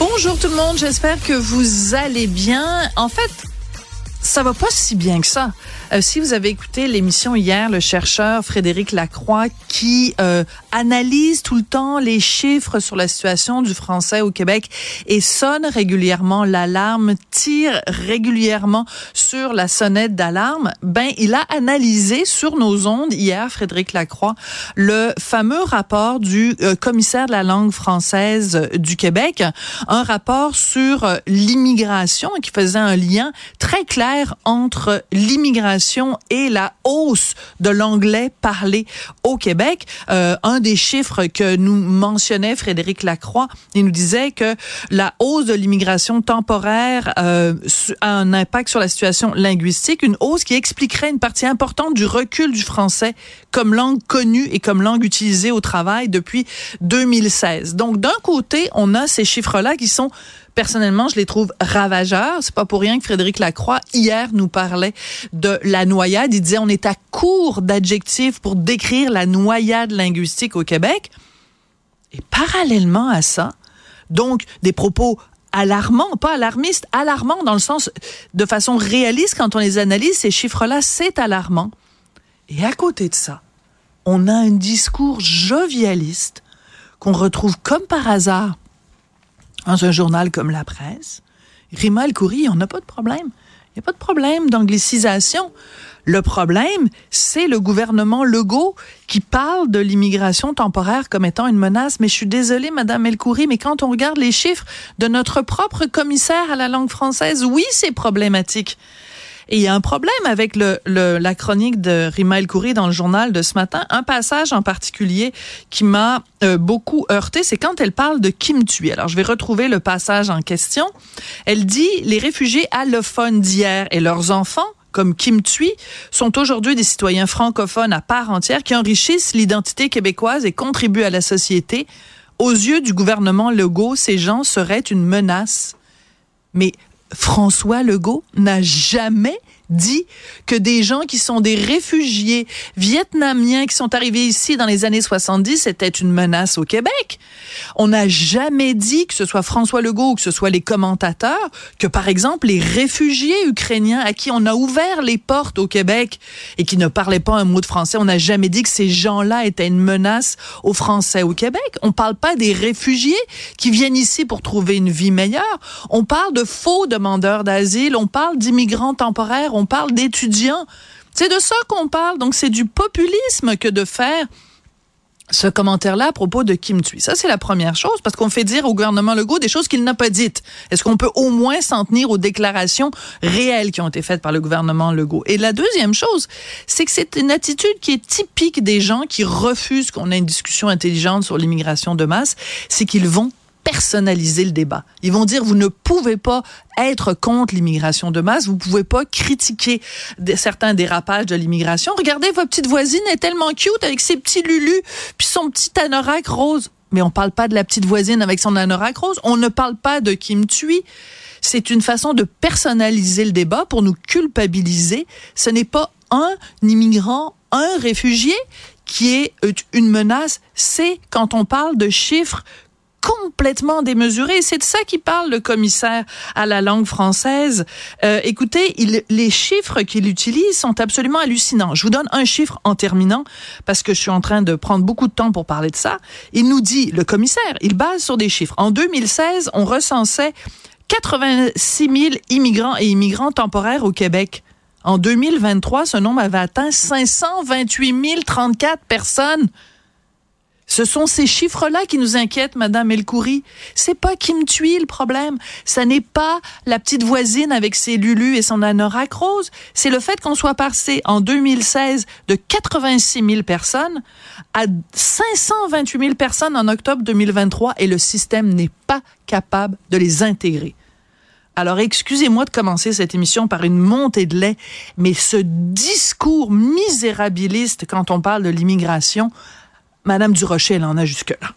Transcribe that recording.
Bonjour tout le monde, j'espère que vous allez bien. En fait, ça va pas si bien que ça. Euh, si vous avez écouté l'émission hier, le chercheur Frédéric Lacroix qui euh, analyse tout le temps les chiffres sur la situation du français au Québec et sonne régulièrement l'alarme, tire régulièrement sur la sonnette d'alarme, ben il a analysé sur nos ondes hier, Frédéric Lacroix, le fameux rapport du euh, commissaire de la langue française du Québec, un rapport sur l'immigration qui faisait un lien très clair entre l'immigration et la hausse de l'anglais parlé au Québec. Euh, un des chiffres que nous mentionnait Frédéric Lacroix, il nous disait que la hausse de l'immigration temporaire euh, a un impact sur la situation linguistique, une hausse qui expliquerait une partie importante du recul du français comme langue connue et comme langue utilisée au travail depuis 2016. Donc d'un côté, on a ces chiffres-là qui sont personnellement, je les trouve ravageurs. C'est pas pour rien que Frédéric Lacroix hier nous parlait de la noyade. Il disait on est à court d'adjectifs pour décrire la noyade linguistique au Québec. Et parallèlement à ça, donc des propos alarmants, pas alarmistes, alarmants dans le sens de façon réaliste quand on les analyse, ces chiffres-là, c'est alarmant. Et à côté de ça, on a un discours jovialiste qu'on retrouve comme par hasard dans un journal comme La Presse. Rima El Khoury, on n'a pas de problème. Il n'y a pas de problème d'anglicisation. Le problème, c'est le gouvernement Legault qui parle de l'immigration temporaire comme étant une menace. Mais je suis désolée, Madame El Khoury, mais quand on regarde les chiffres de notre propre commissaire à la langue française, oui, c'est problématique. Et il y a un problème avec la chronique de Rima El Khoury dans le journal de ce matin. Un passage en particulier qui m'a euh, beaucoup heurté, c'est quand elle parle de Kim Thuy. Alors, je vais retrouver le passage en question. Elle dit, les réfugiés allophones d'hier et leurs enfants comme Kim Thuy, sont aujourd'hui des citoyens francophones à part entière qui enrichissent l'identité québécoise et contribuent à la société. Aux yeux du gouvernement Legault, ces gens seraient une menace. Mais François Legault n'a jamais dit que des gens qui sont des réfugiés vietnamiens qui sont arrivés ici dans les années 70 étaient une menace au Québec. On n'a jamais dit que ce soit François Legault ou que ce soit les commentateurs que par exemple les réfugiés ukrainiens à qui on a ouvert les portes au Québec et qui ne parlaient pas un mot de français, on n'a jamais dit que ces gens-là étaient une menace aux Français au Québec. On parle pas des réfugiés qui viennent ici pour trouver une vie meilleure. On parle de faux demandeurs d'asile, on parle d'immigrants temporaires, on parle d'étudiants. C'est de ça qu'on parle. Donc, c'est du populisme que de faire ce commentaire-là à propos de Kim Thuy. Ça, c'est la première chose, parce qu'on fait dire au gouvernement Legault des choses qu'il n'a pas dites. Est-ce qu'on peut au moins s'en tenir aux déclarations réelles qui ont été faites par le gouvernement Legault? Et la deuxième chose, c'est que c'est une attitude qui est typique des gens qui refusent qu'on ait une discussion intelligente sur l'immigration de masse, c'est qu'ils vont personnaliser le débat. Ils vont dire, vous ne pouvez pas être contre l'immigration de masse, vous pouvez pas critiquer certains dérapages de l'immigration. Regardez, votre petite voisine est tellement cute avec ses petits lulus, puis son petit anorak rose. Mais on parle pas de la petite voisine avec son anorak rose. On ne parle pas de Kim Thuy. C'est une façon de personnaliser le débat pour nous culpabiliser. Ce n'est pas un immigrant, un réfugié qui est une menace. C'est quand on parle de chiffres complètement démesuré. C'est de ça qu'il parle le commissaire à la langue française. Euh, écoutez, il, les chiffres qu'il utilise sont absolument hallucinants. Je vous donne un chiffre en terminant parce que je suis en train de prendre beaucoup de temps pour parler de ça. Il nous dit, le commissaire, il base sur des chiffres. En 2016, on recensait 86 000 immigrants et immigrants temporaires au Québec. En 2023, ce nombre avait atteint 528 034 personnes Ce sont ces chiffres-là qui nous inquiètent, Madame Elkouri. C'est pas Kim Thuy le problème. Ça n'est pas la petite voisine avec ses lulus et son anorak rose. C'est le fait qu'on soit passé en 2016 de 86 000 personnes à 528 000 personnes en octobre 2023 et le système n'est pas capable de les intégrer. Alors, excusez-moi de commencer cette émission par une montée de lait, mais ce discours misérabiliste quand on parle de l'immigration, Madame Durocher, elle en a jusque-là.